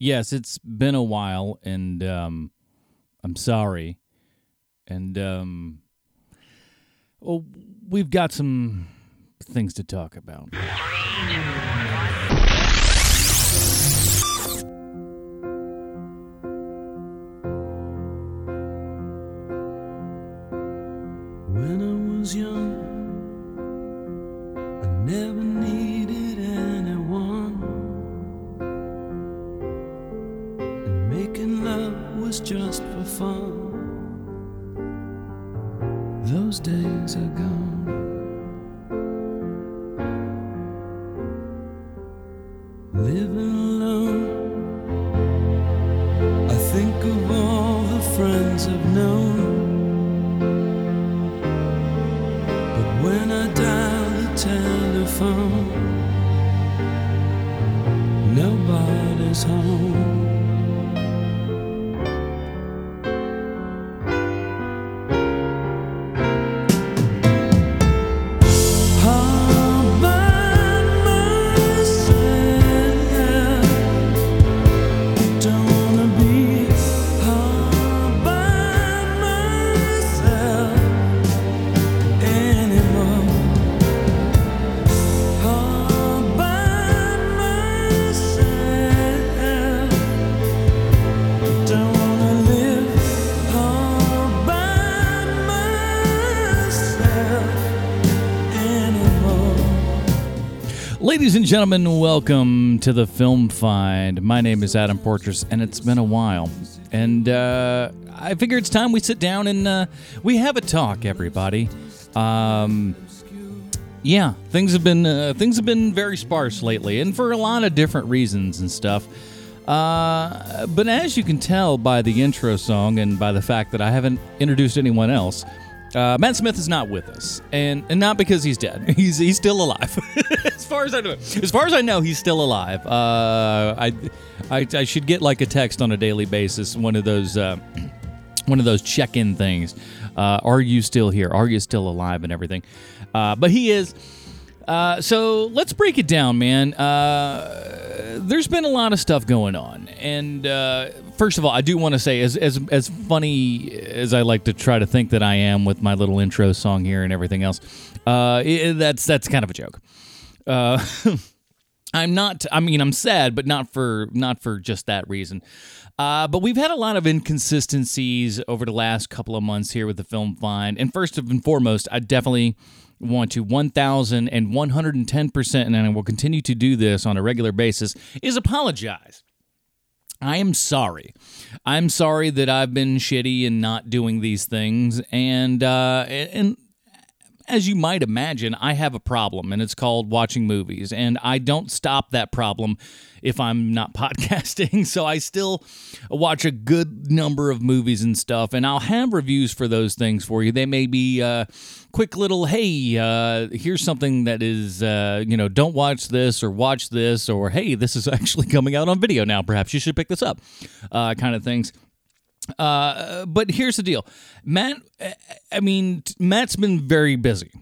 yes, it's been a while, and um, I'm sorry. And um, well, we've got some things to talk about. Ladies and gentlemen, welcome to the Film Find. My name is Adam Portress, and it's been a while. And uh, I figure it's time we sit down and uh, we have a talk, everybody. Um, yeah, things have been uh, things have been very sparse lately, and for a lot of different reasons and stuff. Uh, but as you can tell by the intro song and by the fact that I haven't introduced anyone else, uh, Matt Smith is not with us, and and not because he's dead. He's he's still alive. as far as I know, as far as I know, he's still alive. Uh, I, I I should get like a text on a daily basis, one of those. Uh, one of those check-in things. Uh, are you still here? Are you still alive and everything? Uh, but he is. Uh, so let's break it down, man. Uh, there's been a lot of stuff going on, and uh, first of all, I do want to say, as as as funny as I like to try to think that I am with my little intro song here and everything else, uh, it- that's that's kind of a joke. Uh, I'm not. I mean, I'm sad, but not for not for just that reason. Uh, but we've had a lot of inconsistencies over the last couple of months here with the film find. And first and foremost, I definitely want to 1,110 percent, and I will continue to do this on a regular basis, is apologize. I am sorry. I'm sorry that I've been shitty and not doing these things, and uh, and as you might imagine, I have a problem, and it's called watching movies. And I don't stop that problem if I'm not podcasting. So I still watch a good number of movies and stuff, and I'll have reviews for those things for you. They may be uh, quick little, hey, uh, here's something that is, uh, you know, don't watch this or watch this, or hey, this is actually coming out on video now. Perhaps you should pick this up, uh, kind of things. Uh, but here's the deal, Matt. I mean, Matt's been very busy,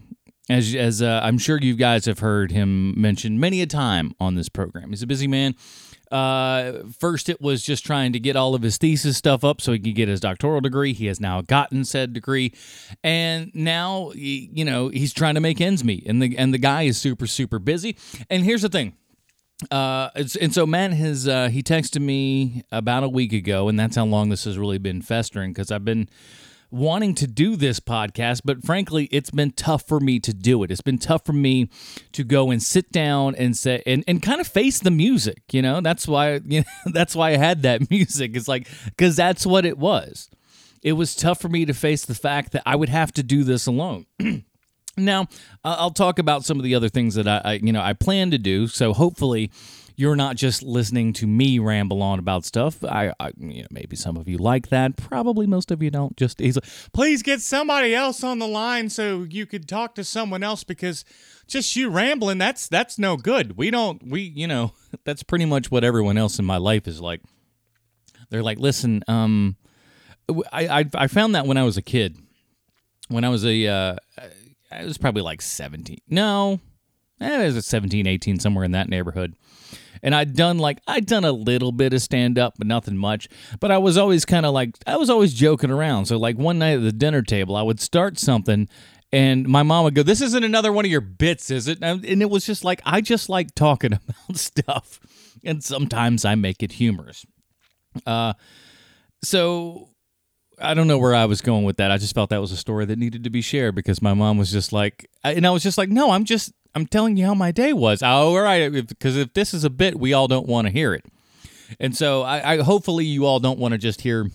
as as uh, I'm sure you guys have heard him mention many a time on this program. He's a busy man. Uh, first, it was just trying to get all of his thesis stuff up so he could get his doctoral degree. He has now gotten said degree, and now you know he's trying to make ends meet. And the and the guy is super super busy. And here's the thing. Uh, and so Matt has uh, he texted me about a week ago, and that's how long this has really been festering because I've been wanting to do this podcast, but frankly, it's been tough for me to do it. It's been tough for me to go and sit down and say and, and kind of face the music. You know, that's why you know, that's why I had that music. It's like because that's what it was. It was tough for me to face the fact that I would have to do this alone. Now, I'll talk about some of the other things that I, I, you know, I plan to do. So hopefully, you're not just listening to me ramble on about stuff. I, I you know, maybe some of you like that. Probably most of you don't. Just easily, please get somebody else on the line so you could talk to someone else because just you rambling that's that's no good. We don't we you know that's pretty much what everyone else in my life is like. They're like, listen, um, I I, I found that when I was a kid when I was a, uh, I was probably like 17. No, eh, I was 17, 18, somewhere in that neighborhood. and I'd done like I'd done a little bit of stand up, but nothing much. But I was always kind of like I was always joking around. So like one night at the dinner table, I would start something. And my mom would go, "This isn't another one of your bits, is it?" And it was just like I just like talking about stuff, and sometimes I make it humorous. Uh, so I don't know where I was going with that. I just felt that was a story that needed to be shared because my mom was just like, and I was just like, no, I'm just, I'm telling you how my day was. Oh, all right, because if, if this is a bit, we all don't want to hear it. And so I, I hopefully you all don't want to just hear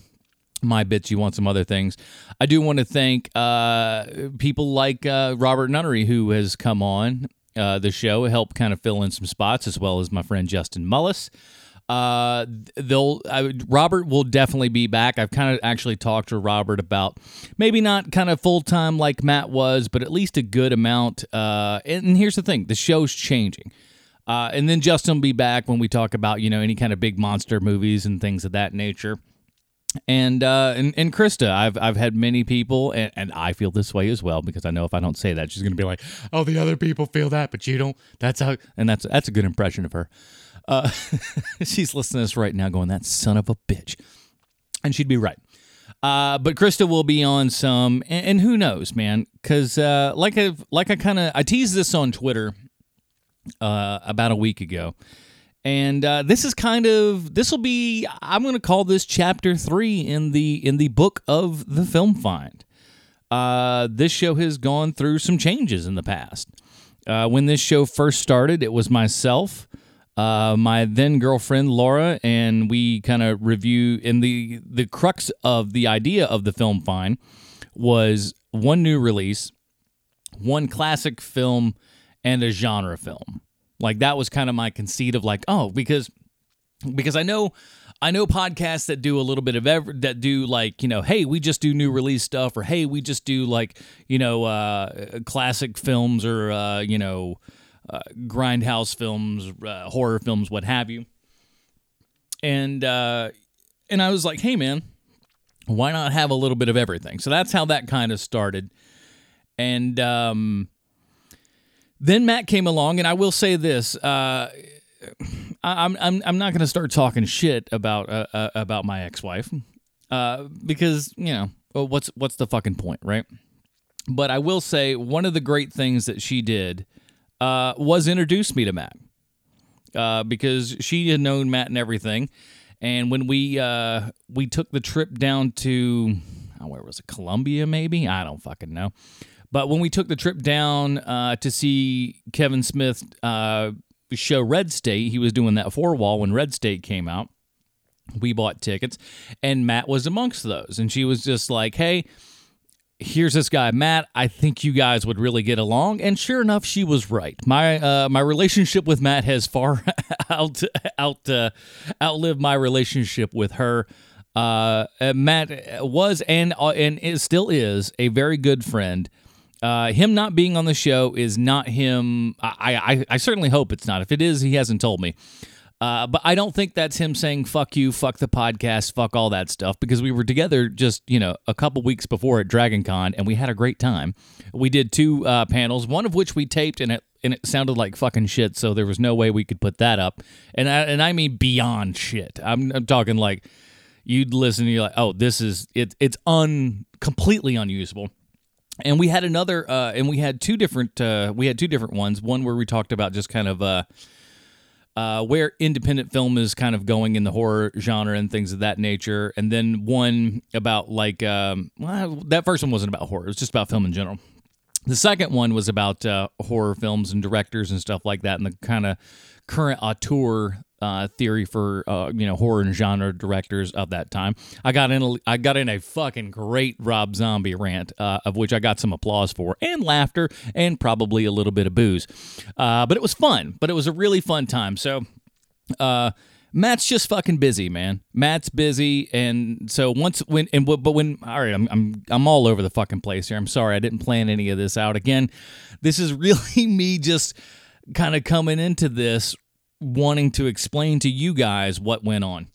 my bits. You want some other things. I do want to thank uh, people like uh, Robert Nunnery who has come on uh, the show, help kind of fill in some spots, as well as my friend Justin Mullis. Uh, they'll Robert will definitely be back. I've kind of actually talked to Robert about maybe not kind of full time like Matt was, but at least a good amount. Uh, and here's the thing: the show's changing. Uh, and then Justin will be back when we talk about you know any kind of big monster movies and things of that nature. And uh, and and Krista, I've I've had many people, and, and I feel this way as well because I know if I don't say that, she's gonna be like, "Oh, the other people feel that, but you don't." That's how, and that's that's a good impression of her. Uh, she's listening to this right now, going, "That son of a bitch," and she'd be right. Uh, but Krista will be on some, and, and who knows, man? Because uh, like I like I kind of I teased this on Twitter uh, about a week ago, and uh, this is kind of this will be I'm going to call this chapter three in the in the book of the film find. Uh, this show has gone through some changes in the past. Uh, when this show first started, it was myself uh, my then girlfriend Laura, and we kind of review. And the the crux of the idea of the film find was one new release, one classic film, and a genre film. Like that was kind of my conceit of like, oh, because because I know. I know podcasts that do a little bit of ever that do like you know, hey, we just do new release stuff, or hey, we just do like you know, uh, classic films, or uh, you know, uh, grindhouse films, uh, horror films, what have you. And uh, and I was like, hey man, why not have a little bit of everything? So that's how that kind of started. And um, then Matt came along, and I will say this. Uh, I'm I'm I'm not going to start talking shit about uh, uh, about my ex-wife uh, because you know what's what's the fucking point, right? But I will say one of the great things that she did uh, was introduced me to Matt uh, because she had known Matt and everything. And when we uh, we took the trip down to oh, where was it, Columbia? Maybe I don't fucking know. But when we took the trip down uh, to see Kevin Smith uh, show Red State, he was doing that four wall when Red State came out. We bought tickets, and Matt was amongst those. And she was just like, "Hey." Here's this guy Matt. I think you guys would really get along, and sure enough, she was right. My uh, my relationship with Matt has far out out uh, outlived my relationship with her. Uh, Matt was and uh, and is, still is a very good friend. Uh, him not being on the show is not him. I, I I certainly hope it's not. If it is, he hasn't told me. Uh, but I don't think that's him saying "fuck you," "fuck the podcast," "fuck all that stuff" because we were together just you know a couple weeks before at Dragon Con and we had a great time. We did two uh, panels, one of which we taped and it and it sounded like fucking shit, so there was no way we could put that up. And I, and I mean beyond shit. I'm, I'm talking like you'd listen and you're like, oh, this is it. It's un completely unusable and we had another uh, and we had two different uh, we had two different ones one where we talked about just kind of uh, uh, where independent film is kind of going in the horror genre and things of that nature. And then one about like, um, well, that first one wasn't about horror, it was just about film in general. The second one was about uh, horror films and directors and stuff like that, and the kind of current auteur uh, theory for uh, you know horror and genre directors of that time. I got in a, I got in a fucking great Rob Zombie rant, uh, of which I got some applause for and laughter and probably a little bit of booze, uh, but it was fun. But it was a really fun time. So. Uh, Matt's just fucking busy, man. Matt's busy, and so once when and but when all right, I'm I'm I'm all over the fucking place here. I'm sorry, I didn't plan any of this out. Again, this is really me just kind of coming into this wanting to explain to you guys what went on.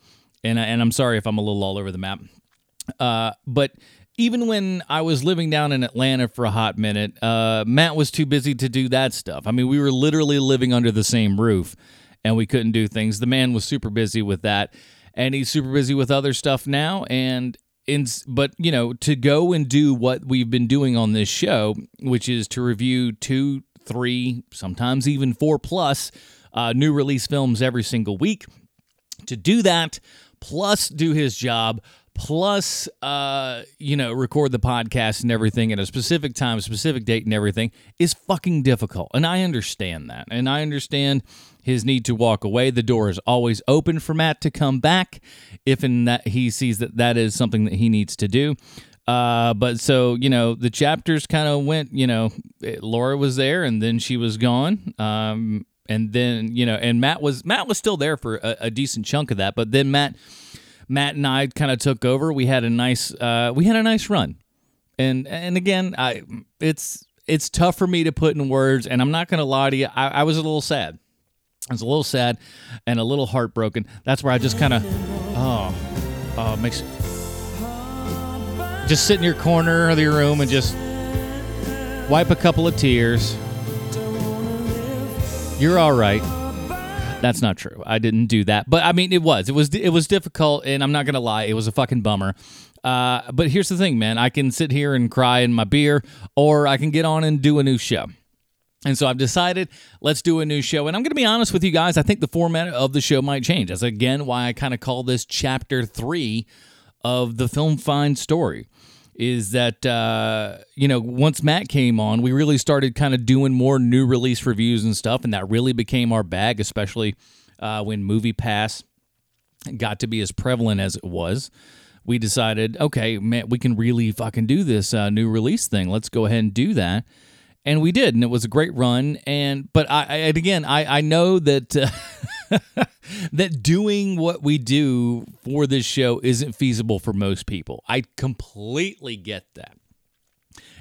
And, and I'm sorry if I'm a little all over the map. Uh, but even when I was living down in Atlanta for a hot minute, uh, Matt was too busy to do that stuff. I mean, we were literally living under the same roof. and we couldn't do things. The man was super busy with that, and he's super busy with other stuff now. And in, but you know, to go and do what we've been doing on this show, which is to review two, three, sometimes even four plus uh, new release films every single week. To do that, plus do his job, plus uh you know record the podcast and everything at a specific time specific date and everything is fucking difficult. And i understand that. And i understand his need to walk away. The door is always open for matt to come back if in that he sees that that is something that he needs to do. Uh, but so you know the chapters kind of went you know laura was there and then she was gone. Um, and then you know and matt was matt was still there for a, a decent chunk of that but then matt Matt and I kind of took over. We had a nice uh, we had a nice run, and and again, I it's it's tough for me to put in words, and I'm not going to lie to you. I, I was a little sad. I was a little sad and a little heartbroken. That's where I just kind of oh oh makes just sit in your corner of your room and just wipe a couple of tears. You're all right. That's not true. I didn't do that, but I mean, it was. It was. It was difficult, and I'm not gonna lie. It was a fucking bummer. Uh, but here's the thing, man. I can sit here and cry in my beer, or I can get on and do a new show. And so I've decided let's do a new show. And I'm going to be honest with you guys. I think the format of the show might change. That's again why I kind of call this chapter three of the Film Find story is that uh, you know once Matt came on, we really started kind of doing more new release reviews and stuff, and that really became our bag, especially uh, when Movie Pass got to be as prevalent as it was. We decided, okay, man, we can really fucking do this uh, new release thing. Let's go ahead and do that, and we did, and it was a great run. And but I, I and again, I I know that. Uh, that doing what we do for this show isn't feasible for most people. I completely get that.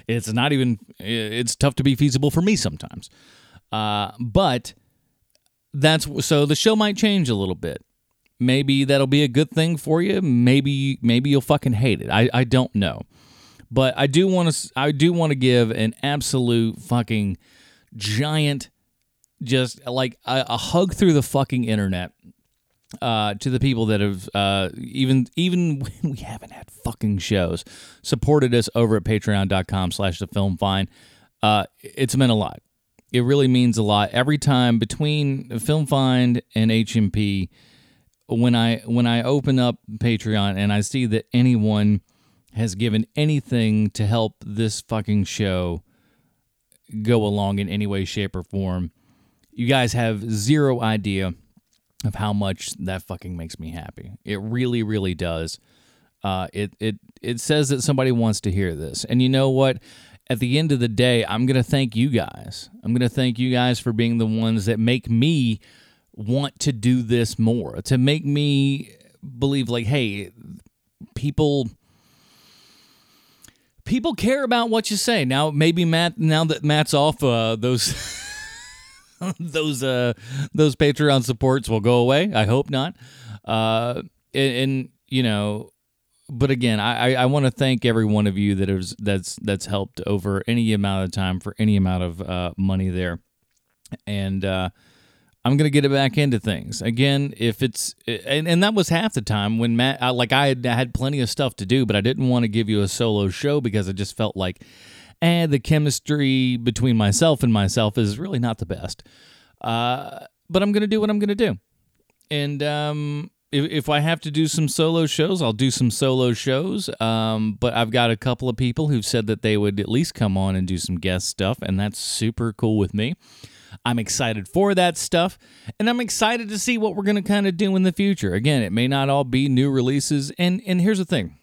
It's not even, it's tough to be feasible for me sometimes. Uh, but that's so the show might change a little bit. Maybe that'll be a good thing for you. Maybe maybe you'll fucking hate it. I, I don't know. But I do want to I do want to give an absolute fucking giant just like a, a hug through the fucking internet uh, to the people that have uh, even even when we haven't had fucking shows supported us over at patreon.com slash the film find uh, it's meant a lot. It really means a lot. Every time between film find and hmp when i when i open up patreon and i see that anyone has given anything to help this fucking show go along in any way shape or form you guys have zero idea of how much that fucking makes me happy. It really, really does. Uh, it it it says that somebody wants to hear this, and you know what? At the end of the day, I'm gonna thank you guys. I'm gonna thank you guys for being the ones that make me want to do this more. To make me believe, like, hey, people people care about what you say. Now, maybe Matt. Now that Matt's off, uh, those. those uh those Patreon supports will go away. I hope not. Uh, and, and you know, but again, I I want to thank every one of you that has that's that's helped over any amount of time for any amount of uh, money there, and uh, I'm gonna get it back into things again. If it's and, and that was half the time when Matt I, like I had, I had plenty of stuff to do, but I didn't want to give you a solo show because I just felt like and the chemistry between myself and myself is really not the best. Uh, but I'm to do what I'm to do. And um, if, if, I have to do some solo shows, I'll do some solo shows. Um, but I've got a couple of people who've said that they would at least come on and do some guest stuff, and that's super cool with me. I'm excited for that stuff, and I'm excited to see what we're going to kind of do in the future. Again, it may not all be new releases, and and here's the thing,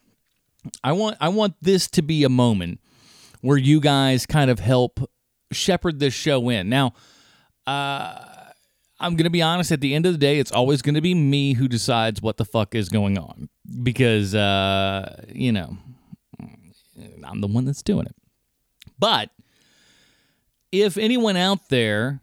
I want I want this to be a moment where you guys kind of help shepherd this show in. Now, uh, I'm going to be honest, at the end of the day, it's always going to be me who decides what the fuck is going on because, uh, you know, I'm the one that's doing it. But if anyone out there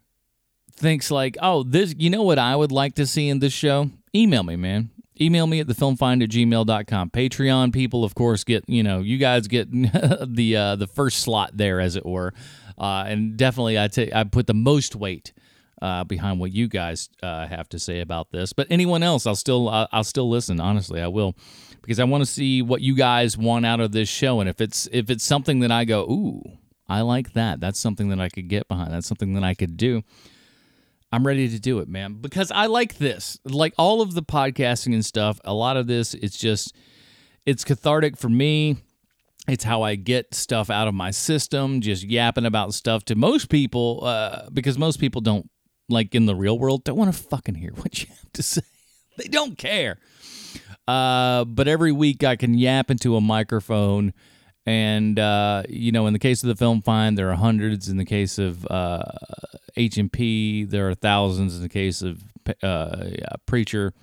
thinks like, oh, this, you know what I would like to see in this show? Email me, man email me at thefilmfind at gmail.com. Patreon people, of course, get, you know, you guys get the uh, the first slot there, as it were. Uh, and definitely, I, t- I put the most weight uh, behind what you guys uh, have to say about this. But anyone else, I'll still I'll, I'll still listen. Honestly, I will because I want to see what you guys want out of this show, and if it's if it's something that I go, ooh, I like that. That's something that I could get behind. That's something that I could do. I'm ready to do it, man, because I like this. Like all of the podcasting and stuff, a lot of this, it's just, it's cathartic for me. It's how I get stuff out of my system, just yapping about stuff to most people, uh, because most people don't, like in the real world, don't want to fucking hear what you have to say. They don't care. Uh, but every week I can yap into a microphone. And, uh, you know, in the case of the film find, there are hundreds. In the case of uh, H&P, there are thousands. In the case of uh, Preacher,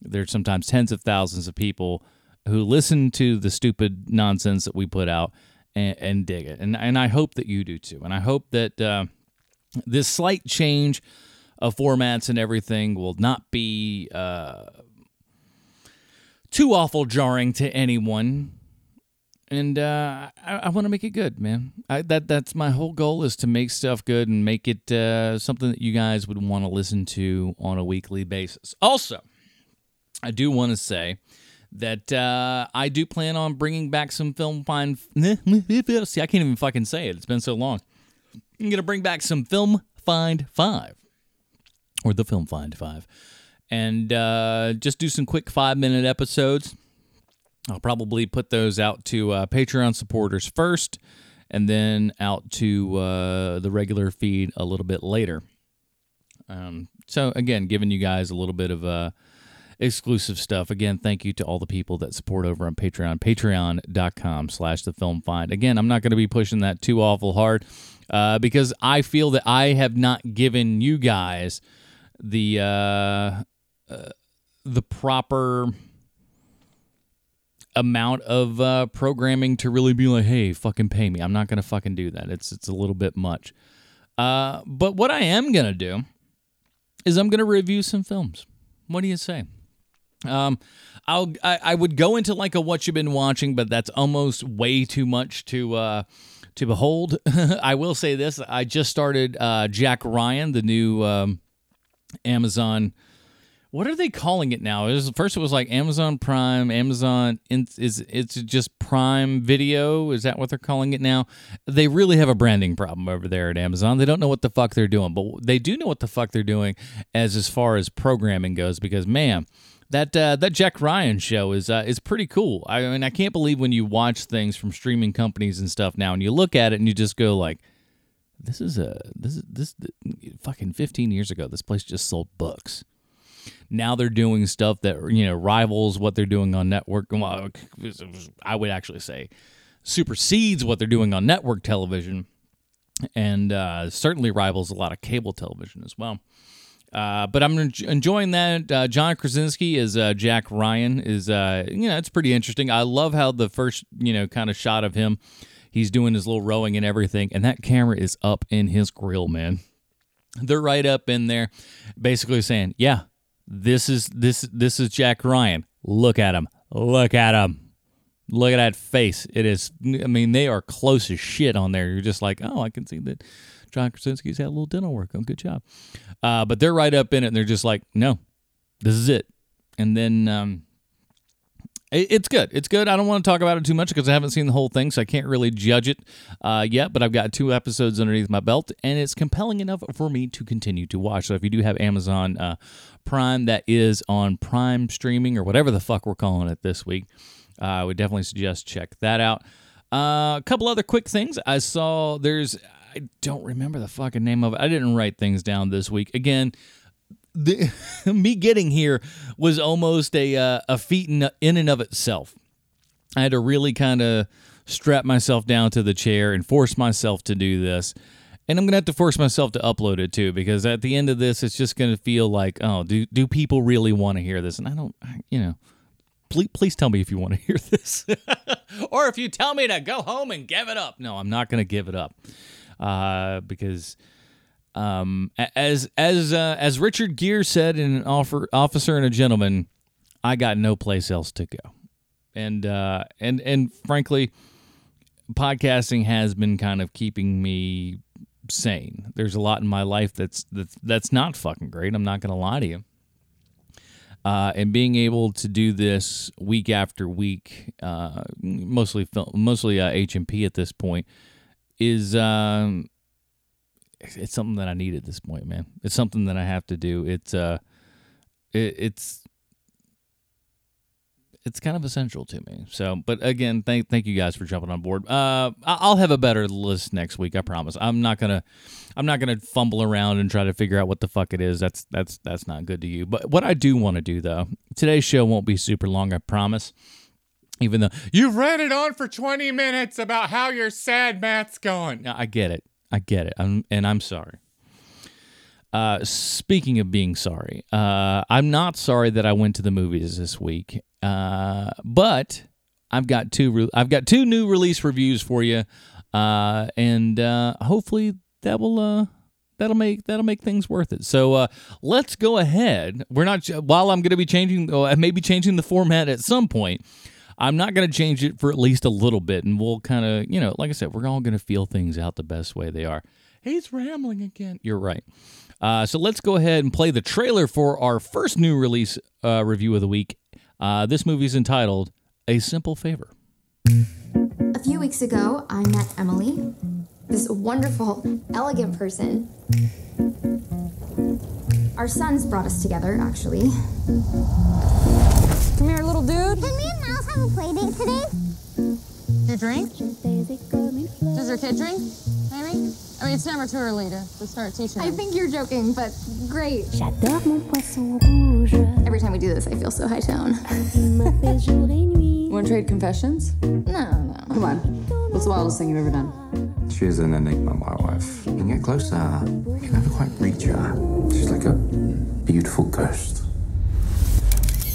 there's sometimes tens of thousands of people who listen to the stupid nonsense that we put out and, and dig it. And, and I hope that you do too. And I hope that uh, this slight change of formats and everything will not be uh, too awful jarring to anyone. And uh, I, I want to make it good, man. I, that that's my whole goal is to make stuff good and make it uh, something that you guys would want to listen to on a weekly basis. Also, I do want to say that uh, I do plan on bringing back some film find. See, I can't even fucking say it. It's been so long. I'm gonna bring back some film find five, or the film find five, and uh, just do some quick five minute episodes. I'll probably put those out to uh, Patreon supporters first, and then out to uh, the regular feed a little bit later. Um, so again, giving you guys a little bit of uh, exclusive stuff. Again, thank you to all the people that support over on Patreon, patreon.com slash the film find. Again, I'm not going to be pushing that too awful hard uh, because I feel that I have not given you guys the uh, uh, the proper amount of uh, programming to really be like, hey, fucking pay me. I'm not gonna fucking do that. It's it's a little bit much. Uh, but what I am gonna do is I'm gonna review some films. What do you say? Um, I'll I, I would go into like a what you've been watching, but that's almost way too much to uh to behold. I will say this: I just started uh, Jack Ryan, the new um, Amazon what are they calling it now? It was, first it was like Amazon Prime, Amazon is it's just Prime Video. Is that what they're calling it now? They really have a branding problem over there at Amazon. They don't know what the fuck they're doing, but they do know what the fuck they're doing as as far as programming goes. Because man, that uh, that Jack Ryan show is uh, is pretty cool. I mean, I can't believe when you watch things from streaming companies and stuff now, and you look at it and you just go like, "This is a this is this fucking 15 years ago. This place just sold books." Now they're doing stuff that you know rivals what they're doing on network. I would actually say supersedes what they're doing on network television, and uh, certainly rivals a lot of cable television as well. Uh, but I'm enjoying that. Uh, John Krasinski is uh, Jack Ryan is uh, you know it's pretty interesting. I love how the first you know kind of shot of him, he's doing his little rowing and everything, and that camera is up in his grill, man. They're right up in there, basically saying, "Yeah, this is this this is Jack Ryan. Look at him. Look at him. Look at that face. It is. I mean, they are close as shit on there. You're just like, oh, I can see that John Krasinski's had a little dental work. Oh, good job. Uh, but they're right up in it, and they're just like, no, this is it. And then um, it's good. It's good. I don't want to talk about it too much because I haven't seen the whole thing, so I can't really judge it uh, yet. But I've got two episodes underneath my belt, and it's compelling enough for me to continue to watch. So if you do have Amazon uh, Prime, that is on Prime streaming or whatever the fuck we're calling it this week, uh, I would definitely suggest check that out. Uh, a couple other quick things. I saw there's I don't remember the fucking name of it. I didn't write things down this week. Again, the, me getting here was almost a uh, a feat in, in and of itself. I had to really kind of strap myself down to the chair and force myself to do this. And I'm gonna have to force myself to upload it too, because at the end of this, it's just gonna feel like, oh, do do people really want to hear this? And I don't, you know, please please tell me if you want to hear this, or if you tell me to go home and give it up. No, I'm not gonna give it up, uh, because um, as as uh, as Richard Gere said in an offer, officer and a gentleman, I got no place else to go, and uh, and and frankly, podcasting has been kind of keeping me sane. There's a lot in my life that's that's that's not fucking great. I'm not gonna lie to you. Uh, and being able to do this week after week, uh, mostly film, mostly uh, HMP at this point, is um, it's something that I need at this point, man. It's something that I have to do. It's uh, it, it's it's kind of essential to me. So, but again, thank thank you guys for jumping on board. Uh, I'll have a better list next week. I promise. I'm not gonna, I'm not gonna fumble around and try to figure out what the fuck it is. That's that's that's not good to you. But what I do want to do though, today's show won't be super long. I promise. Even though You've read it on for 20 minutes about how your sad Matt's going. I get it. I get it. I'm, and I'm sorry. Uh, speaking of being sorry, uh, I'm not sorry that I went to the movies this week. Uh, but I've got two. Re- I've got two new release reviews for you, uh, and uh, hopefully that will uh, that'll make that'll make things worth it. So uh, let's go ahead. We're not while I'm going to be changing, uh, maybe changing the format at some point. I'm not going to change it for at least a little bit, and we'll kind of, you know, like I said, we're all going to feel things out the best way they are. He's rambling again. You're right. Uh, so let's go ahead and play the trailer for our first new release uh, review of the week. Uh, this movie is entitled A Simple Favor. A few weeks ago, I met Emily, this wonderful, elegant person. Our sons brought us together, actually. Come here, little dude. Can me and Miles have a play date today? You drink? Does your kid drink? Maybe? I mean, it's never too early to, to start teaching I them. think you're joking, but great. J'adore mon poisson rouge. Every time we do this, I feel so high tone. Il m'appelle jour et nuit. Want to trade confessions? No, no. Come on. What's the wildest thing you've ever done? She's an enigma, my wife. You can get closer, you can never quite reach her. She's like a beautiful ghost.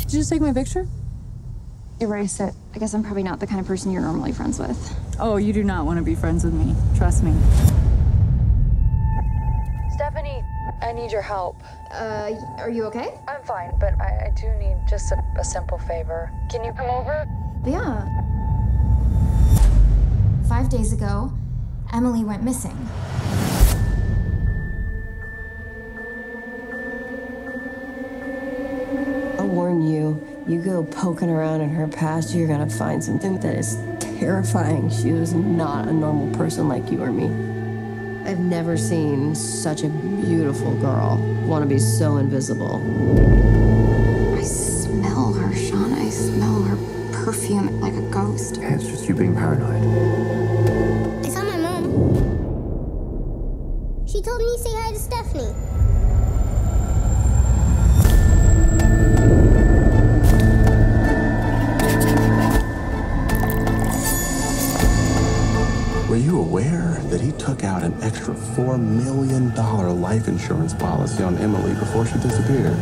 Did you just take my picture? Erase it. I guess I'm probably not the kind of person you're normally friends with. Oh, you do not want to be friends with me. Trust me. Stephanie, I need your help. Uh, are you okay? I'm fine, but I, I do need just a, a simple favor. Can you come over? Yeah. Five days ago, Emily went missing. I'll warn you, you go poking around in her past, you're gonna find something that is terrifying. She was not a normal person like you or me. I've never seen such a beautiful girl want to be so invisible. I smell her, Sean. I smell her perfume like a ghost. It's just you being paranoid. Took out an extra $4 million life insurance policy on Emily before she disappeared?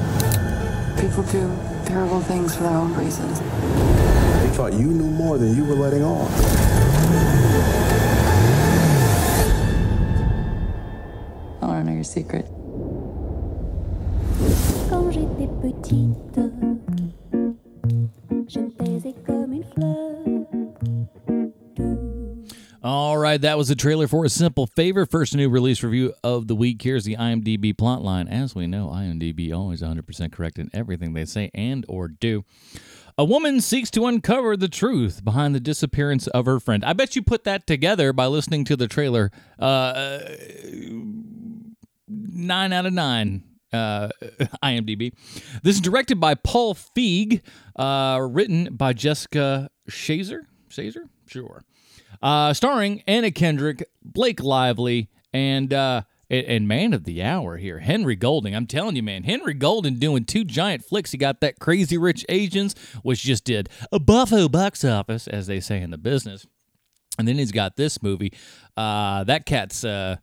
People do terrible things for their own reasons. They thought you knew more than you were letting on. I want to know your secret. Quand j'étais petite, right, that was a trailer for A Simple Favor. First new release review of the week. Here's the IMDb plotline. As we know, IMDb always 100% correct in everything they say and or do. A woman seeks to uncover the truth behind the disappearance of her friend. I bet you put that together by listening to the trailer. Uh, nine out of nine. Uh, IMDb. This is directed by Paul Feig, uh, written by Jessica Sharzer. Shazer? Sure. Uh, starring Anna Kendrick, Blake Lively, and uh, and, man of the hour here, Henry Golding. I'm telling you, man, Henry Golding doing two giant flicks. He got that Crazy Rich Asians, which just did a buffo box office, as they say in the business. And then he's got this movie. Uh, that cat's uh,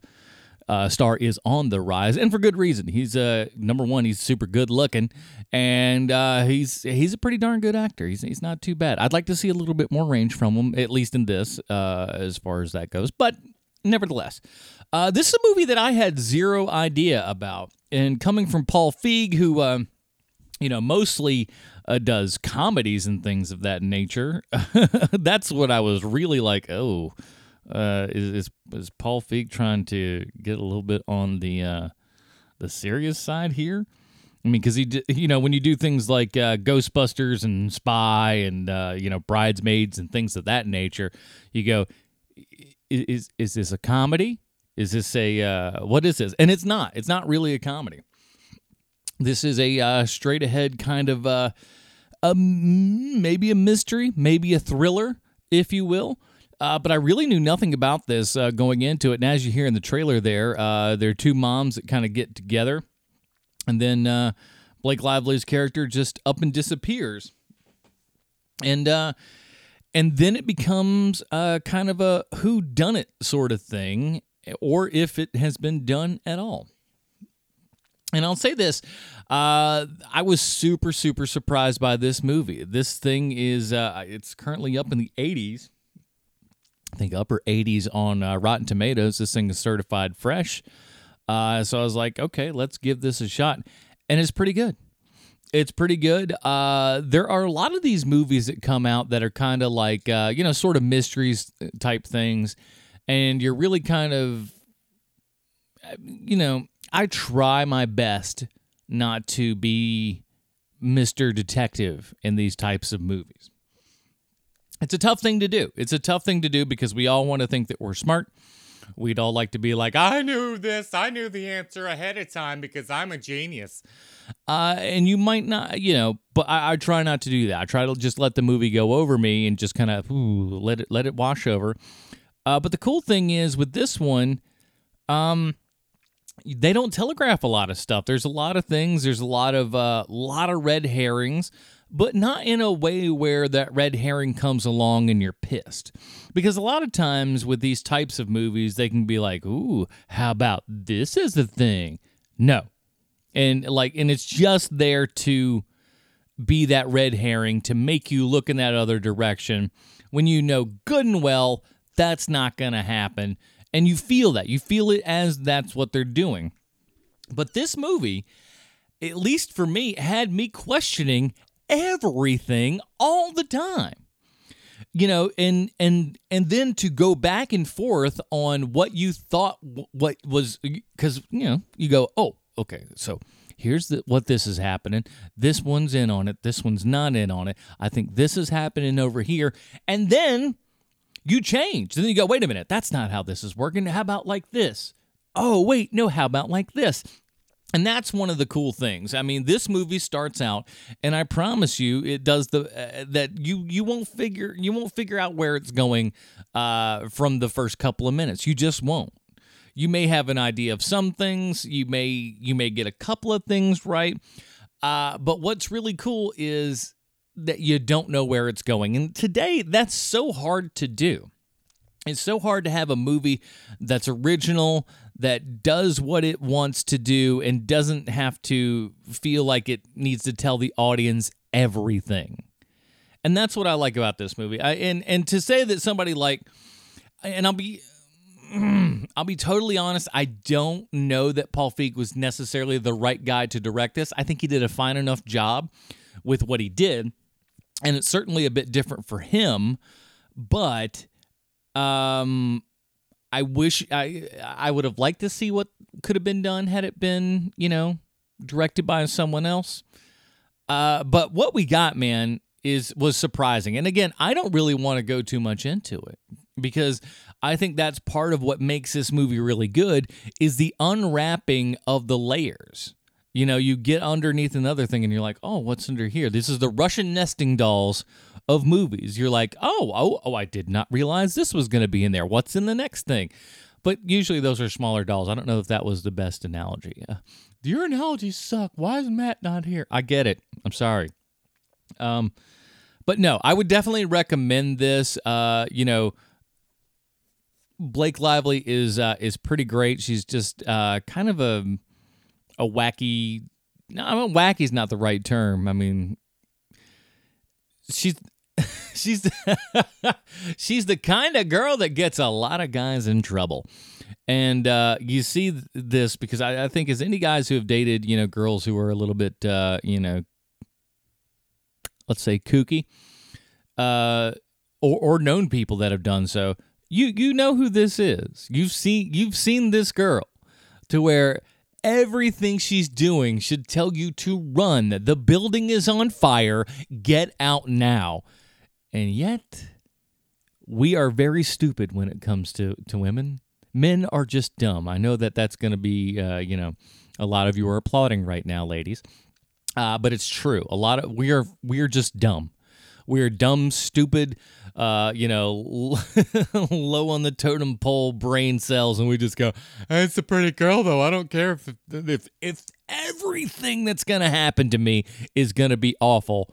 uh, star is on the rise, and for good reason. He's uh, number one. He's super good looking, and uh, he's he's a pretty darn good actor. He's he's not too bad. I'd like to see a little bit more range from him, at least in this, uh, as far as that goes. But nevertheless, uh, this is a movie that I had zero idea about, and coming from Paul Feig, who. Um, you know, mostly uh, does comedies and things of that nature. That's what I was really like, oh, Uh, is, is is Paul Feig trying to get a little bit on the uh, the serious side here? I mean, because he, you know, when you do things like uh, Ghostbusters and Spy and uh, you know Bridesmaids and things of that nature, you go, is is this a comedy? Is this a uh, what is this? And it's not. It's not really a comedy. This is a uh, straight ahead kind of uh, a, maybe a mystery, maybe a thriller, if you will. Uh, but I really knew nothing about this uh, going into it. And as you hear in the trailer, there, uh, there are two moms that kind of get together, and then uh, Blake Lively's character just up and disappears, and uh, and then it becomes uh, kind of a who done it sort of thing, or if it has been done at all. And I'll say this uh, I was super, super surprised by this movie. This thing is, uh, it's currently up in the 80s. I think upper 80s on uh, Rotten Tomatoes. This thing is certified fresh. Uh, so I was like, okay, let's give this a shot. And it's pretty good. It's pretty good. Uh, there are a lot of these movies that come out that are kind of like, uh, you know, sort of mysteries type things. And you're really kind of, you know, I try my best not to be Mr. Detective in these types of movies. It's a tough thing to do. It's a tough thing to do because we all want to think that we're smart. We'd all like to be like, I knew this. I knew the answer ahead of time because I'm a genius. Uh, and you might not, you know, but I, I, try not to do that. I try to just let the movie go over me and just kind of let it let it wash over. Uh, but the cool thing is with this one, um, they don't telegraph a lot of stuff. There's a lot of things. There's a lot of uh, lot of red herrings, but not in a way where that red herring comes along and you're pissed. Because a lot of times with these types of movies, they can be like, "Ooh, how about this is the thing?" No, and like, and it's just there to be that red herring to make you look in that other direction when you know good and well that's not going to happen and you feel that. You feel it as that's what they're doing. But this movie, at least for me, had me questioning everything all the time. You know, and and and then to go back and forth on what you thought what was cuz you know, you go, "Oh, okay. So here's the, what this is happening. This one's in on it. This one's not in on it. I think this is happening over here." And then you change. and Then you go, wait a minute, that's not how this is working. How about like this? Oh, wait, no, how about like this? And that's one of the cool things. I mean, this movie starts out, and I promise you, it does the uh, that you you won't figure you won't figure out where it's going uh, from the first couple of minutes. You just won't. You may have an idea of some things. You may you may get a couple of things right. Uh, but what's really cool is that you don't know where it's going. And today, that's so hard to do. It's so hard to have a movie that's original, that does what it wants to do, and doesn't have to feel like it needs to tell the audience everything. And that's what I like about this movie. I, and and to say that somebody like, and I'll be, I'll be totally honest. I don't know that Paul Feig was necessarily the right guy to direct this. I think he did a fine enough job with what he did and it's certainly a bit different for him but um i wish i i would have liked to see what could have been done had it been you know directed by someone else. Uh but what we got man is was surprising. And again i don't really want to go too much into it because i think that's part of what makes this movie really good is the unwrapping of the layers. You know, you get underneath another thing and you're like, oh, what's under here? This is the Russian nesting dolls of movies. You're like, oh, oh, oh, I did not realize this was going to be in there. What's in the next thing? But usually those are smaller dolls. I don't know if that was the best analogy. Uh, your analogies suck. Why is Matt not here? I get it. I'm sorry. Um, but no, I would definitely recommend this. Uh, you know, Blake Lively is uh, is pretty great. She's just uh, kind of a a wacky. No, I mean, wacky is not the right term. I mean, she's she's she's the kind of girl that gets a lot of guys in trouble. And uh, you see this because I, I, think as any guys who have dated, you know, girls who are a little bit, uh, you know, let's say kooky, uh, or, or known people that have done so, You you know who this is. You've seen you've seen this girl to where everything she's doing should tell you to run. The building is on fire. Get out now. And yet we are very stupid when it comes to to women. Men are just dumb. I know that that's going to be uh, you know a lot of you are applauding right now, ladies. Uh, but it's true. A lot of we are we are just dumb. We are dumb, stupid, uh, you know, low on the totem pole brain cells, and we just go, "It's a pretty girl, though. I don't care if if if everything that's gonna happen to me is gonna be awful."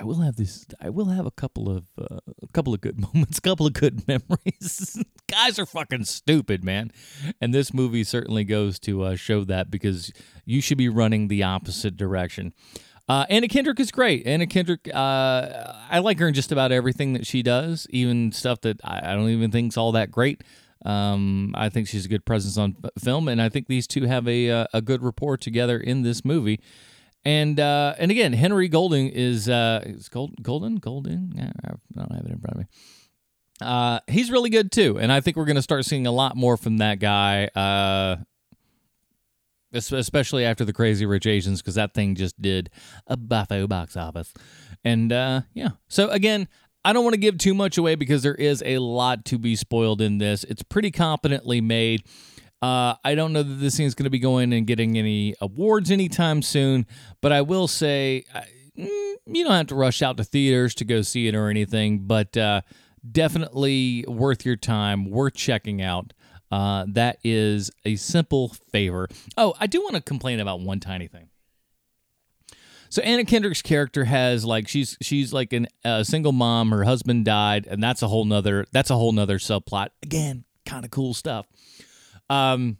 I will have this. I will have a couple of uh, a couple of good moments, a couple of good memories. Guys are fucking stupid, man, and this movie certainly goes to uh, show that because you should be running the opposite direction. Uh, Anna Kendrick is great. Anna Kendrick, uh, I like her in just about everything that she does, even stuff that I, I don't even think's all that great. Um, I think she's a good presence on film, and I think these two have a uh, a good rapport together in this movie. And uh, and again, Henry Golding is uh, is Gold, Golden Golding. Yeah, I don't have it in front of me. Uh, he's really good too, and I think we're going to start seeing a lot more from that guy. Uh, especially after the Crazy Rich Asians, because that thing just did a buffo box office. And uh, yeah, so again, I don't want to give too much away because there is a lot to be spoiled in this. It's pretty competently made. Uh, I don't know that this thing's going to be going and getting any awards anytime soon, but I will say mm, you don't have to rush out to theaters to go see it or anything, but uh, definitely worth your time, worth checking out. Uh, that is a simple favor. Oh, I do want to complain about one tiny thing. So Anna Kendrick's character has like she's she's like an, a single mom. Her husband died, and that's a whole nother that's a whole nother subplot. Again, kind of cool stuff. Um,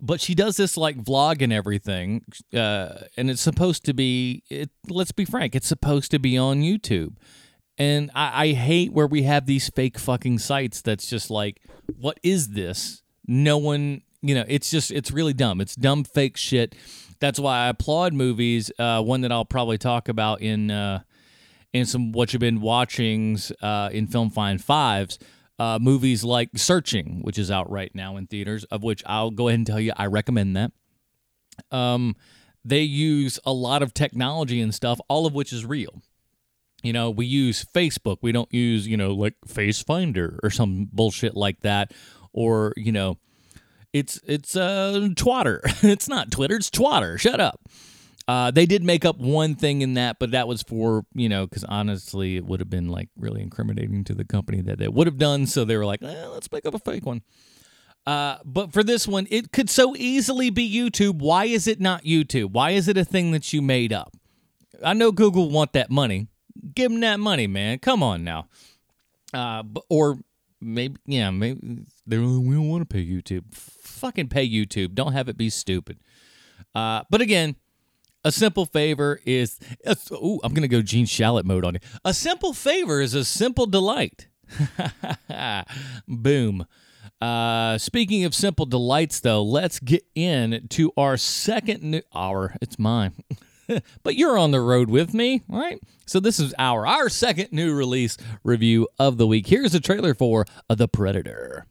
but she does this like vlog and everything, uh, and it's supposed to be. It, let's be frank, it's supposed to be on YouTube, and I, I hate where we have these fake fucking sites that's just like, what is this? No one, you know, it's just it's really dumb. It's dumb fake shit. That's why I applaud movies. Uh, one that I'll probably talk about in uh, in some what you've been watchings uh, in Film Find Fives. Uh, movies like Searching, which is out right now in theaters, of which I'll go ahead and tell you I recommend that. Um, they use a lot of technology and stuff, all of which is real. You know, we use Facebook. We don't use, you know, like Face Finder or some bullshit like that. Or, you know, it's it's uh twatter. it's not Twitter, it's twatter. Shut up. Uh, they did make up one thing in that, but that was for you know because honestly, it would have been like really incriminating to the company that they would have done. So they were like, eh, let's make up a fake one. Uh, but for this one, it could so easily be YouTube. Why is it not YouTube? Why is it a thing that you made up? I know Google want that money. Give them that money, man. Come on now. Uh, or maybe yeah, maybe they we don't want to pay YouTube. Fucking pay YouTube. Don't have it be stupid. Uh, but again, a simple favor is oh, I'm gonna go Gene Shalit mode on you. A simple favor is a simple delight. Boom. Uh, speaking of simple delights, though, let's get in to our second new hour. It's mine, but you're on the road with me, right? So this is our our second new release review of the week. Here's a trailer for The Predator.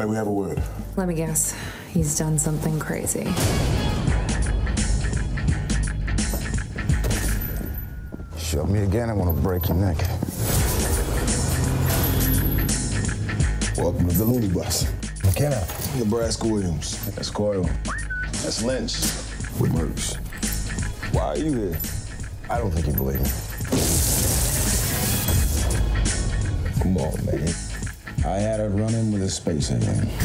May we have a word? Let me guess. He's done something crazy. Show me again, I want to break your neck. Welcome to the Looney Bus. McKenna. Nebraska Williams. That's Coyle. That's Lynch. With Merks. Why are you here? I don't think you believe me. Come on, man. I had a run-in with a space alien.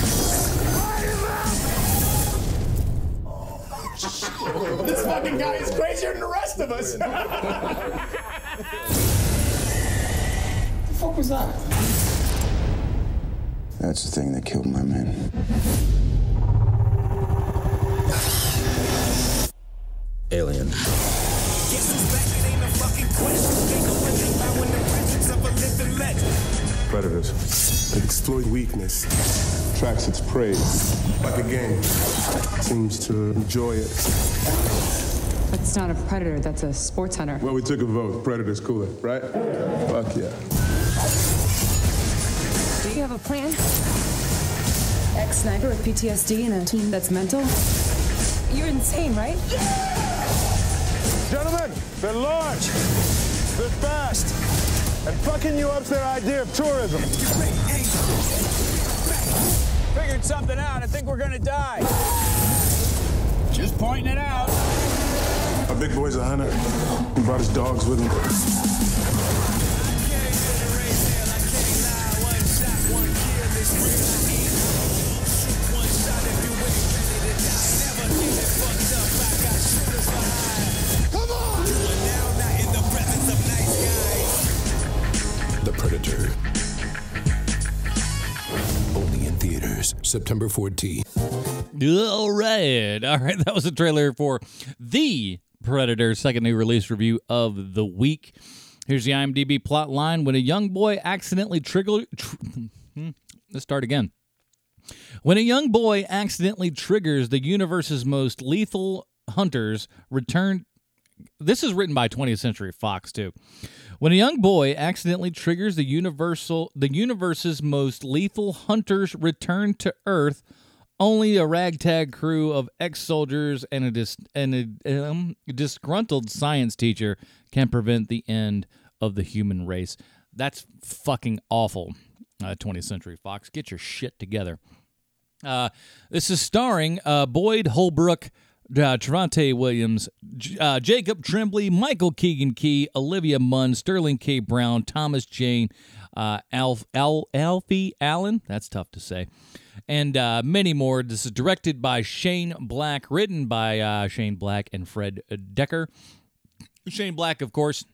This fucking guy is crazier than the rest of us. the fuck was that? That's the thing that killed my men. Alien. Predators. It exploits weakness, tracks its prey like a game. Seems to enjoy it. That's not a predator, that's a sports hunter. Well, we took a vote. Predator's cooler, right? Fuck yeah. Do you have a plan? Ex sniper with PTSD in a team that's mental? You're insane, right? Gentlemen, they're large, they're fast, and fucking you up's their idea of tourism. Figured something out. I think we're gonna die. Just pointing it out. Our big boy's a hunter. He brought his dogs with him. September 14th. All right. All right. That was a trailer for The Predator, second new release review of the week. Here's the IMDb plot line. When a young boy accidentally trigger. Tr- Hmm, Let's start again. When a young boy accidentally triggers the universe's most lethal hunters, return. This is written by 20th Century Fox too. When a young boy accidentally triggers the universal the universe's most lethal hunters return to Earth, only a ragtag crew of ex-soldiers and a, dis- and a um, disgruntled science teacher can prevent the end of the human race. That's fucking awful. Uh, 20th Century Fox, get your shit together. Uh, this is starring uh, Boyd Holbrook, uh, Trevante Williams, uh, Jacob Tremblay, Michael Keegan Key, Olivia Munn, Sterling K. Brown, Thomas Jane, uh, Alf, Al, Alfie Allen. That's tough to say. And uh, many more. This is directed by Shane Black, written by uh, Shane Black and Fred Dekker. Shane Black, of course,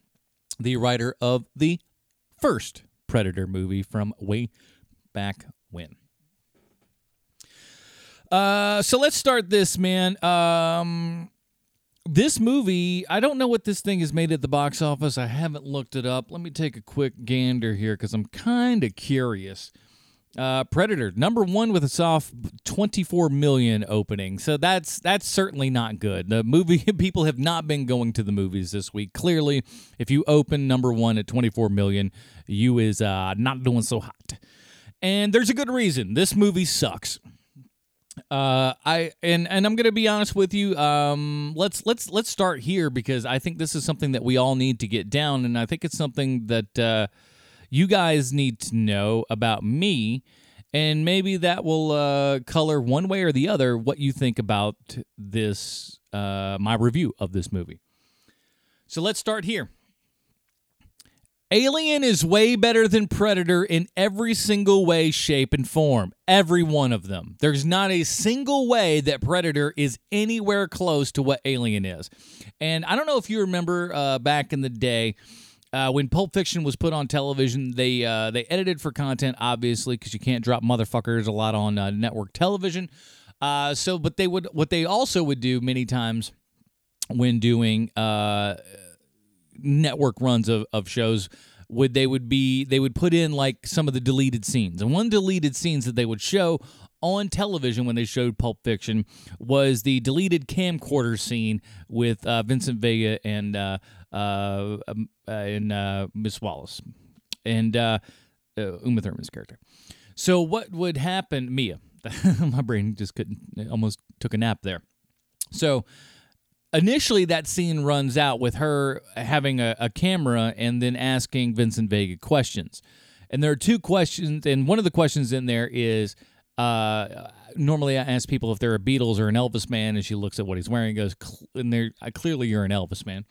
the writer of the first Predator movie from way back when. Uh, so let's start this, man. Um, this movie, I don't know what this thing has made at the box office. I haven't looked it up. Let me take a quick gander here because I'm kind of curious. Uh, Predator number one with a soft 24 million opening, so that's that's certainly not good. The movie people have not been going to the movies this week. Clearly, if you open number one at 24 million, you is uh, not doing so hot. And there's a good reason. This movie sucks. Uh, I and and I'm gonna be honest with you. Um, let's let's let's start here because I think this is something that we all need to get down, and I think it's something that uh, you guys need to know about me, and maybe that will uh, color one way or the other what you think about this uh, my review of this movie. So let's start here. Alien is way better than Predator in every single way, shape, and form. Every one of them. There's not a single way that Predator is anywhere close to what Alien is. And I don't know if you remember uh, back in the day. Uh, when Pulp Fiction was put on television, they uh, they edited for content, obviously, because you can't drop motherfuckers a lot on uh, network television. Uh, so, but they would what they also would do many times when doing uh, network runs of, of shows would they would be they would put in like some of the deleted scenes. And one deleted scenes that they would show on television when they showed pulp fiction was the deleted camcorder scene with uh, vincent vega and uh, uh, um, uh, and uh, miss wallace and uh, uma thurman's character. So what would happen mia my brain just couldn't almost took a nap there. So initially that scene runs out with her having a, a, camera and then asking Vincent Vega questions. And there are two questions, and one of the questions in there is uh, normally I ask people if they're a Beatles or an Elvis man, and she looks at what he's wearing and goes, and they're, clearly you're an Elvis man.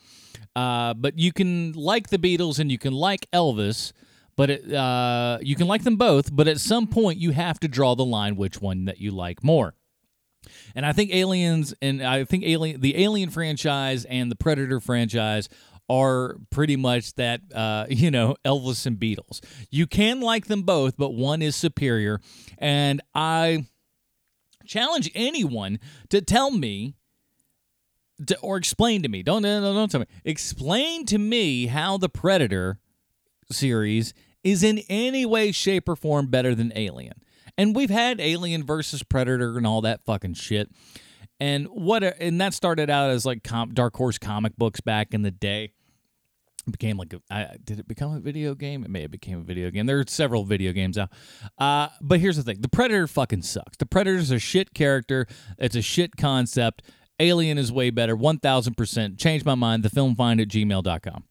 Uh, but you can like the Beatles and you can like Elvis, but it, uh, you can like them both, but at some point you have to draw the line which one that you like more. And I think Aliens and I think Alien the Alien franchise and the Predator franchise are pretty much that uh, you know Elvis and Beatles. You can like them both, but one is superior. And I challenge anyone to tell me to, or explain to me. Don't, don't don't tell me. Explain to me how the Predator series is in any way, shape, or form better than Alien. And we've had Alien versus Predator and all that fucking shit. And what and that started out as like Dark Horse comic books back in the day. It became like a I, did it become a video game? It may have became a video game. There are several video games out. Uh, but here's the thing: the Predator fucking sucks. The Predator's a shit character. It's a shit concept. Alien is way better. One thousand percent. Change my mind. The film find at gmail.com.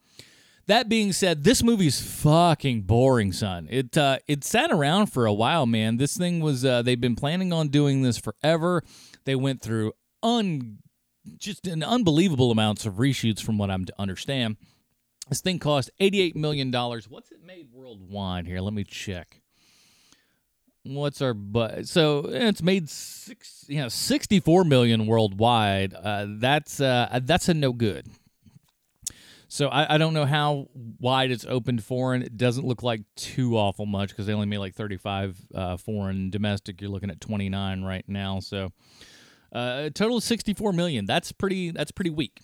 That being said, this movie's fucking boring, son. It uh, it sat around for a while, man. This thing was uh, they've been planning on doing this forever. They went through un just an unbelievable amounts of reshoots, from what I'm to understand. This thing cost eighty-eight million dollars. What's it made worldwide? Here, let me check. What's our but? So it's made six, know, sixty-four million worldwide. Uh, that's uh, that's a no good. So I, I don't know how wide it's opened foreign. It doesn't look like too awful much because they only made like 35 uh, foreign. Domestic, you're looking at 29 right now. So uh, a total of 64 million. That's pretty. That's pretty weak.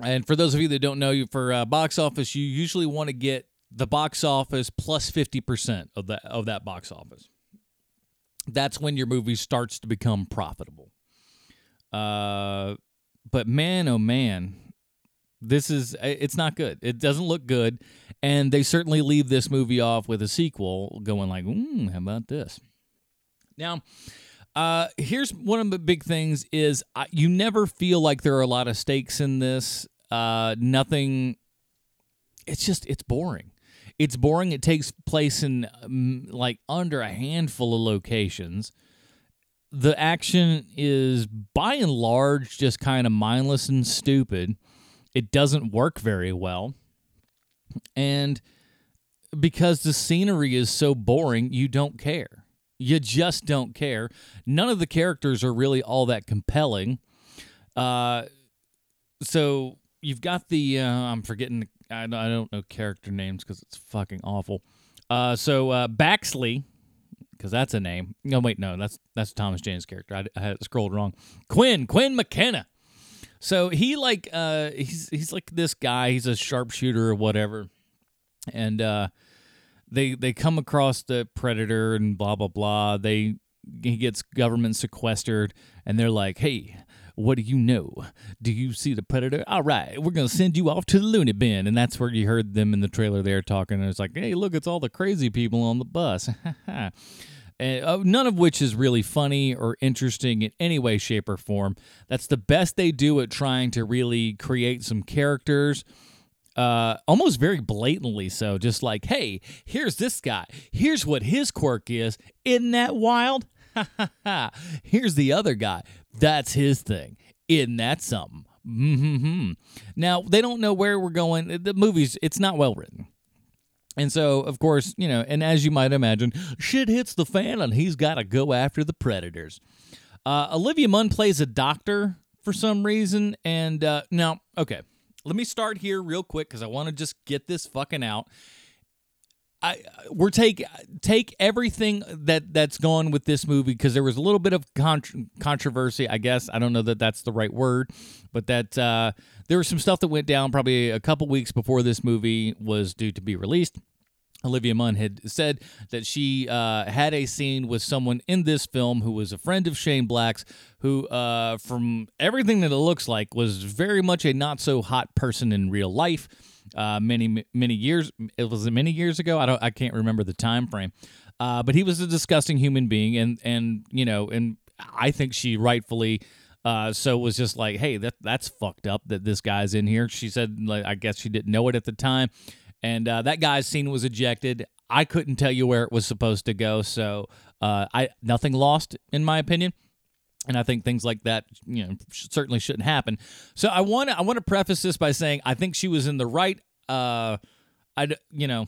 And for those of you that don't know, you for uh, box office, you usually want to get the box office plus 50% of that of that box office. That's when your movie starts to become profitable. Uh, but man, oh man, this is it's not good. It doesn't look good, and they certainly leave this movie off with a sequel, going like, mm, "How about this?" Now, uh, here's one of the big things: is uh, you never feel like there are a lot of stakes in this. Uh, nothing. It's just it's boring. It's boring. It takes place in um, like under a handful of locations. The action is by and large just kind of mindless and stupid. It doesn't work very well. And because the scenery is so boring, you don't care. You just don't care. None of the characters are really all that compelling. Uh, so you've got the uh, I'm forgetting I I don't know character names because it's fucking awful. Uh, so uh, Baxley, because that's a name. No, wait, no, that's that's Thomas Jane's character. I, I scrolled wrong. Quinn, Quinn McKenna. So he like uh he's he's like this guy. He's a sharpshooter or whatever, and uh, they they come across the predator and blah blah blah. They he gets government sequestered, and they're like, hey. What do you know? Do you see the predator? All right, we're gonna send you off to the loony bin, and that's where you heard them in the trailer there talking. And it's like, hey, look, it's all the crazy people on the bus. And, uh, none of which is really funny or interesting in any way, shape, or form. That's the best they do at trying to really create some characters. Uh, almost very blatantly so. Just like, hey, here's this guy. Here's what his quirk is. Isn't that wild? here's the other guy. That's his thing. Isn't that something? Mm-hmm. Now they don't know where we're going. The movie's it's not well written. And so, of course, you know, and as you might imagine, shit hits the fan and he's got to go after the predators. Uh, Olivia Munn plays a doctor for some reason. And uh, now, okay, let me start here real quick because I want to just get this fucking out. I we're take take everything that that's gone with this movie because there was a little bit of contr controversy. I guess I don't know that that's the right word, but that uh, there was some stuff that went down probably a couple weeks before this movie was due to be released. Olivia Munn had said that she uh, had a scene with someone in this film who was a friend of Shane Black's, who, uh, from everything that it looks like, was very much a not so hot person in real life. Uh, many many years it was many years ago. I don't I can't remember the time frame, uh, but he was a disgusting human being, and and you know, and I think she rightfully. Uh, so was just like, hey, that that's fucked up that this guy's in here. She said, like, I guess she didn't know it at the time, and uh, that guy's scene was ejected. I couldn't tell you where it was supposed to go, so uh, I nothing lost in my opinion. And I think things like that, you know, certainly shouldn't happen. So I want to I want to preface this by saying I think she was in the right. Uh, I you know,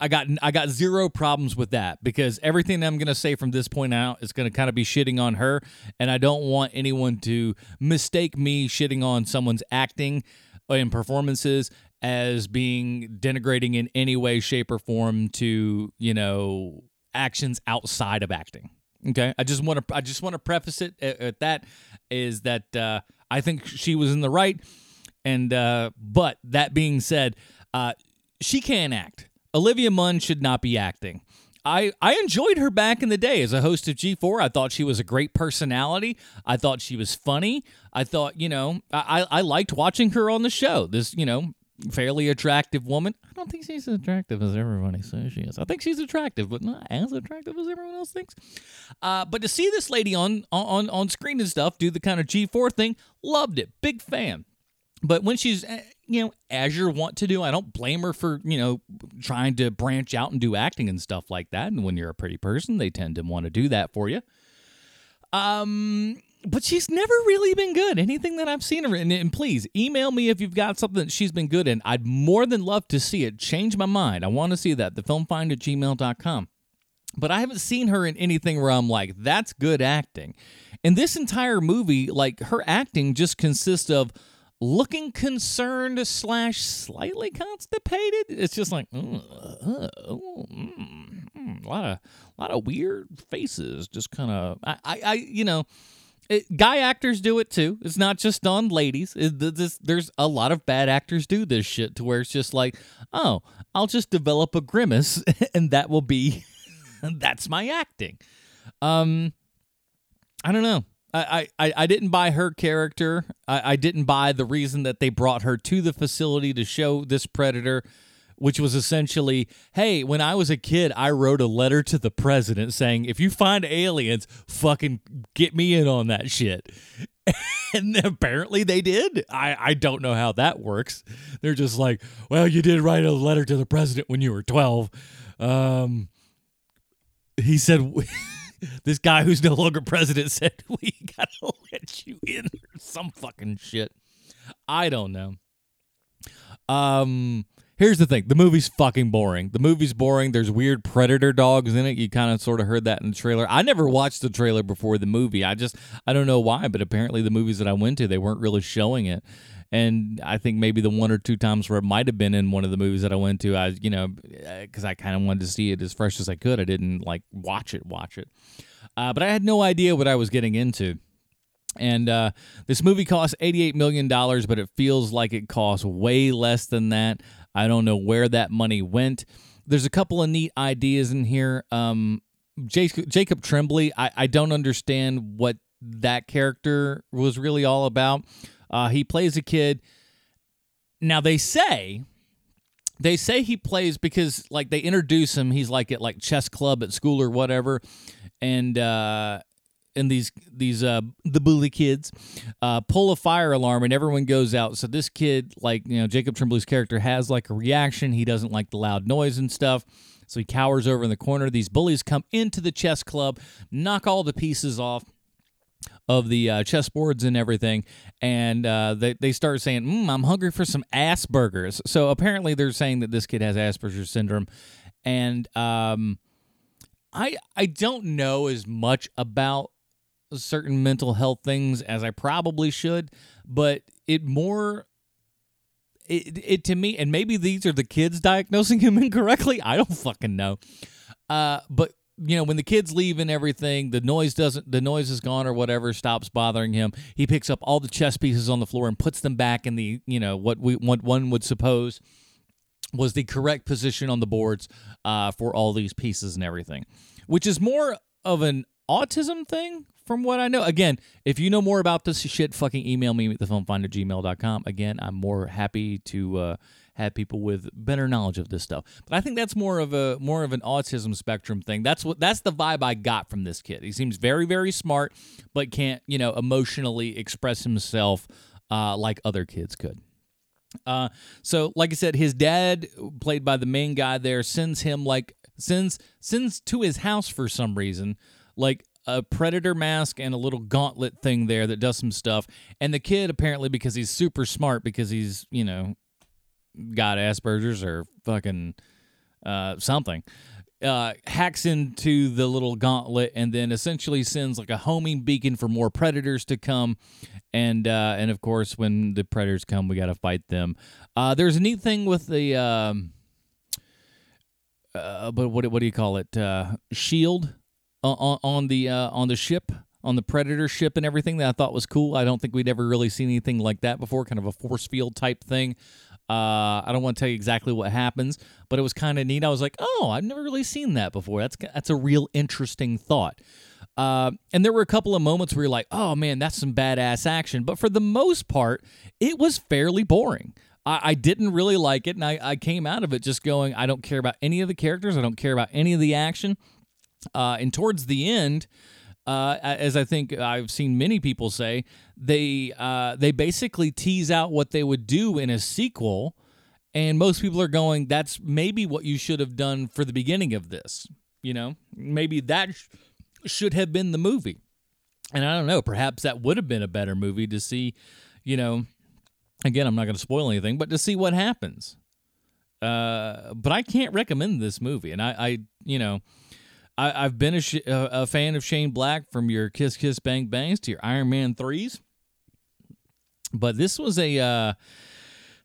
I got I got zero problems with that because everything I'm going to say from this point out is going to kind of be shitting on her, and I don't want anyone to mistake me shitting on someone's acting and performances as being denigrating in any way, shape, or form to you know actions outside of acting. Okay, I just want to I just want to preface it at, at that is that uh, I think she was in the right, and uh, but that being said, uh, she can't act. Olivia Munn should not be acting. I, I enjoyed her back in the day as a host of G4. I thought she was a great personality. I thought she was funny. I thought, you know, I, I liked watching her on the show. This, you know, fairly attractive woman. I don't think she's as attractive as everybody says she is. I think she's attractive, but not as attractive as everyone else thinks. Uh, but to see this lady on on on screen and stuff do the kind of G4 thing, loved it. Big fan. But when she's, eh, you know, as you're want to do, I don't blame her for, you know, trying to branch out and do acting and stuff like that. And when you're a pretty person, they tend to want to do that for you. Um, but she's never really been good. Anything that I've seen her in, and please email me if you've got something that she's been good in. I'd more than love to see it. Change my mind. I want to see that. Thefilmfind at gmail.com. But I haven't seen her in anything where I'm like, that's good acting. In this entire movie, like her acting just consists of looking concerned slash slightly constipated. It's just like uh, uh, mm, mm, a lot of a lot of weird faces. Just kind of I, I, I you know. It, guy actors do it too. It's not just on ladies. It, this, there's a lot of bad actors do this shit to where it's just like, oh, I'll just develop a grimace and that will be, that's my acting. Um, I don't know. I, I, I didn't buy her character. I, I didn't buy the reason that they brought her to the facility to show this predator which was essentially, hey, when I was a kid, I wrote a letter to the president saying, if you find aliens, fucking get me in on that shit. And apparently they did. I, I don't know how that works. They're just like, well, you did write a letter to the president when you were 12. Um, he said, this guy who's no longer president said, we got to let you in or some fucking shit. I don't know. Um, Here's the thing the movie's fucking boring. The movie's boring. There's weird predator dogs in it. You kind of sort of heard that in the trailer. I never watched the trailer before the movie. I just, I don't know why, but apparently the movies that I went to, they weren't really showing it. And I think maybe the one or two times where it might have been in one of the movies that I went to, I, you know, because I kind of wanted to see it as fresh as I could. I didn't like watch it, watch it. Uh, but I had no idea what I was getting into. And uh, this movie costs $88 million, but it feels like it costs way less than that. I don't know where that money went. There's a couple of neat ideas in here. Um, Jacob, Tremblay, I, I don't understand what that character was really all about. Uh, he plays a kid. Now they say they say he plays because like they introduce him he's like at like chess club at school or whatever and uh and these these uh the bully kids uh pull a fire alarm and everyone goes out. So this kid like you know jacob tremblay's character has like a reaction. He doesn't like the loud noise and stuff. So he cowers over in the corner. These bullies come into the chess club knock all the pieces off of the uh, chessboards and everything, and uh, they they start saying, mm, "I'm hungry for some Asperger's." So apparently, they're saying that this kid has Asperger's syndrome, and um, I I don't know as much about certain mental health things as I probably should, but it more it, it to me and maybe these are the kids diagnosing him incorrectly. I don't fucking know. Uh but you know when the kids leave and everything the noise doesn't the noise is gone or whatever stops bothering him he picks up all the chess pieces on the floor and puts them back in the you know what we what one would suppose was the correct position on the boards uh, for all these pieces and everything which is more of an autism thing from what I know. Again, if you know more about this shit, fucking email me at thefilmfind gmail.com. Again, I'm more happy to uh, have people with better knowledge of this stuff. But I think that's more of a more of an autism spectrum thing. That's what that's the vibe I got from this kid. He seems very, very smart, but can't, you know, emotionally express himself uh, like other kids could. Uh, so like I said, his dad, played by the main guy there, sends him like sends sends to his house for some reason, like a predator mask and a little gauntlet thing there that does some stuff. And the kid apparently because he's super smart because he's, you know, got Asperger's or fucking uh, something. Uh, hacks into the little gauntlet and then essentially sends like a homing beacon for more predators to come, and uh, and of course when the predators come, we got to fight them. Uh, there's a neat thing with the, um, uh, but what what do you call it? Uh, shield on, on the uh, on the ship on the predator ship and everything that I thought was cool. I don't think we'd ever really seen anything like that before, kind of a force field type thing Uh, I don't want to tell you exactly what happens, but it was kind of neat. I was like, oh, I've never really seen that before. That's that's a real interesting thought. Uh, and there were a couple of moments where you're like, oh man, that's some badass action. But for the most part, it was fairly boring. I, I didn't really like it, and I, I came out of it just going, I don't care about any of the characters. I don't care about any of the action. Uh, and towards the end, uh, as I think I've seen many people say, they uh, they basically tease out what they would do in a sequel, and most people are going, "That's maybe what you should have done for the beginning of this." You know, maybe that sh- should have been the movie. And I don't know, perhaps that would have been a better movie to see. You know, again, I'm not going to spoil anything, but to see what happens. Uh, but I can't recommend this movie, and I, I you know. I, have been a, sh- a, fan of Shane Black from your Kiss Kiss Bang Bangs to your Iron Man threes, but this was a uh,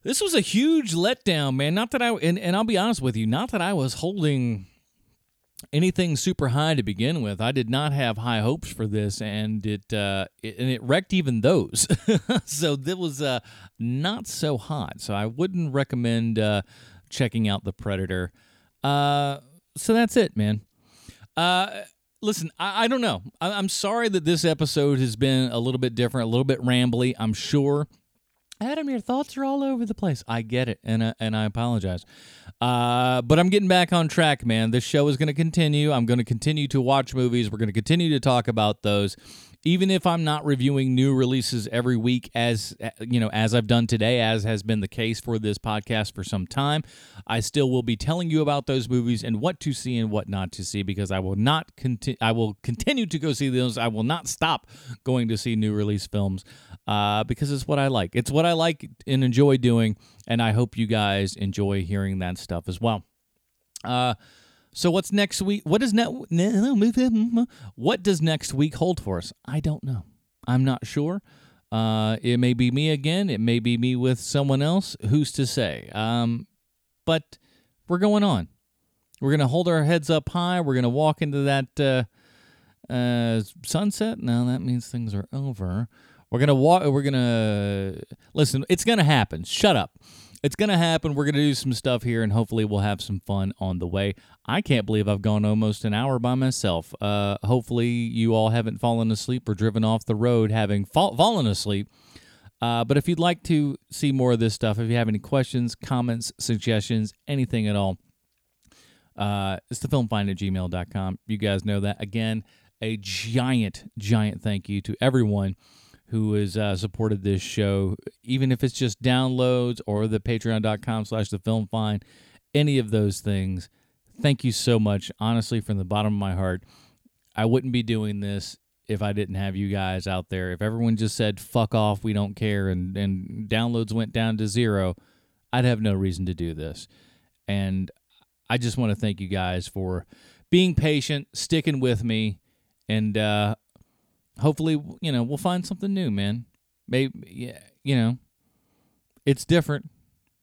this was a huge letdown, man. Not that I and, and I'll be honest with you, not that I was holding anything super high to begin with. I did not have high hopes for this, and it, uh, it and it wrecked even those. so that was uh, not so hot. So I wouldn't recommend uh, checking out the Predator. Uh, so that's it, man. Uh, listen, I, I don't know. I, I'm sorry that this episode has been a little bit different, a little bit rambly. I'm sure. Adam, your thoughts are all over the place. I get it, and uh, and I apologize. Uh, but I'm getting back on track, man. This show is going to continue. I'm going to continue to watch movies. We're going to continue to talk about those even if I'm not reviewing new releases every week as you know as I've done today as has been the case for this podcast for some time, I still will be telling you about those movies and what to see and what not to see because I will not continue I will continue to go see those. I will not stop going to see new release films uh, because it's what I like. It's what I like and enjoy doing and I hope you guys enjoy hearing that stuff as well. Uh so what's next week? What does what does next week hold for us? I don't know. I'm not sure. Uh, it may be me again. It may be me with someone else. Who's to say? Um, but we're going on. We're gonna hold our heads up high. We're gonna walk into that uh, uh, sunset. Now that means things are over. We're gonna walk. We're gonna listen. It's gonna happen. Shut up it's going to happen. We're going to do some stuff here, and hopefully, we'll have some fun on the way. I can't believe I've gone almost an hour by myself. Uh, hopefully, you all haven't fallen asleep or driven off the road having fall- fallen asleep. Uh, but if you'd like to see more of this stuff, if you have any questions, comments, suggestions, anything at all, uh, it's thefilmfind at gmail.com. You guys know that. Again, a giant, giant thank you to everyone who has uh, supported this show, even if it's just downloads or the patreon.com slash the film find, any of those things. Thank you so much. Honestly, from the bottom of my heart, I wouldn't be doing this if I didn't have you guys out there. If everyone just said, fuck off, we don't care, and, and downloads went down to zero, I'd have no reason to do this. And I just want to thank you guys for being patient, sticking with me, and uh, hopefully, you know, we'll find something new, man. Maybe, yeah, you know, it's different,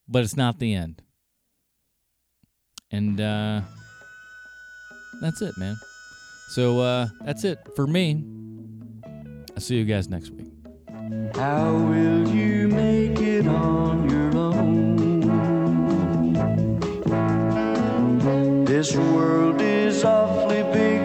but it's not the end. And uh, that's it, man. So uh, that's it for me. I'll see you guys next week. How will you make it on your own? This world is awfully big,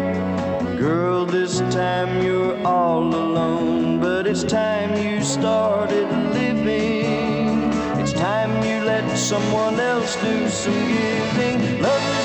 girl. This time you're all alone, but it's time you started living. It's time you let someone else do some giving. Love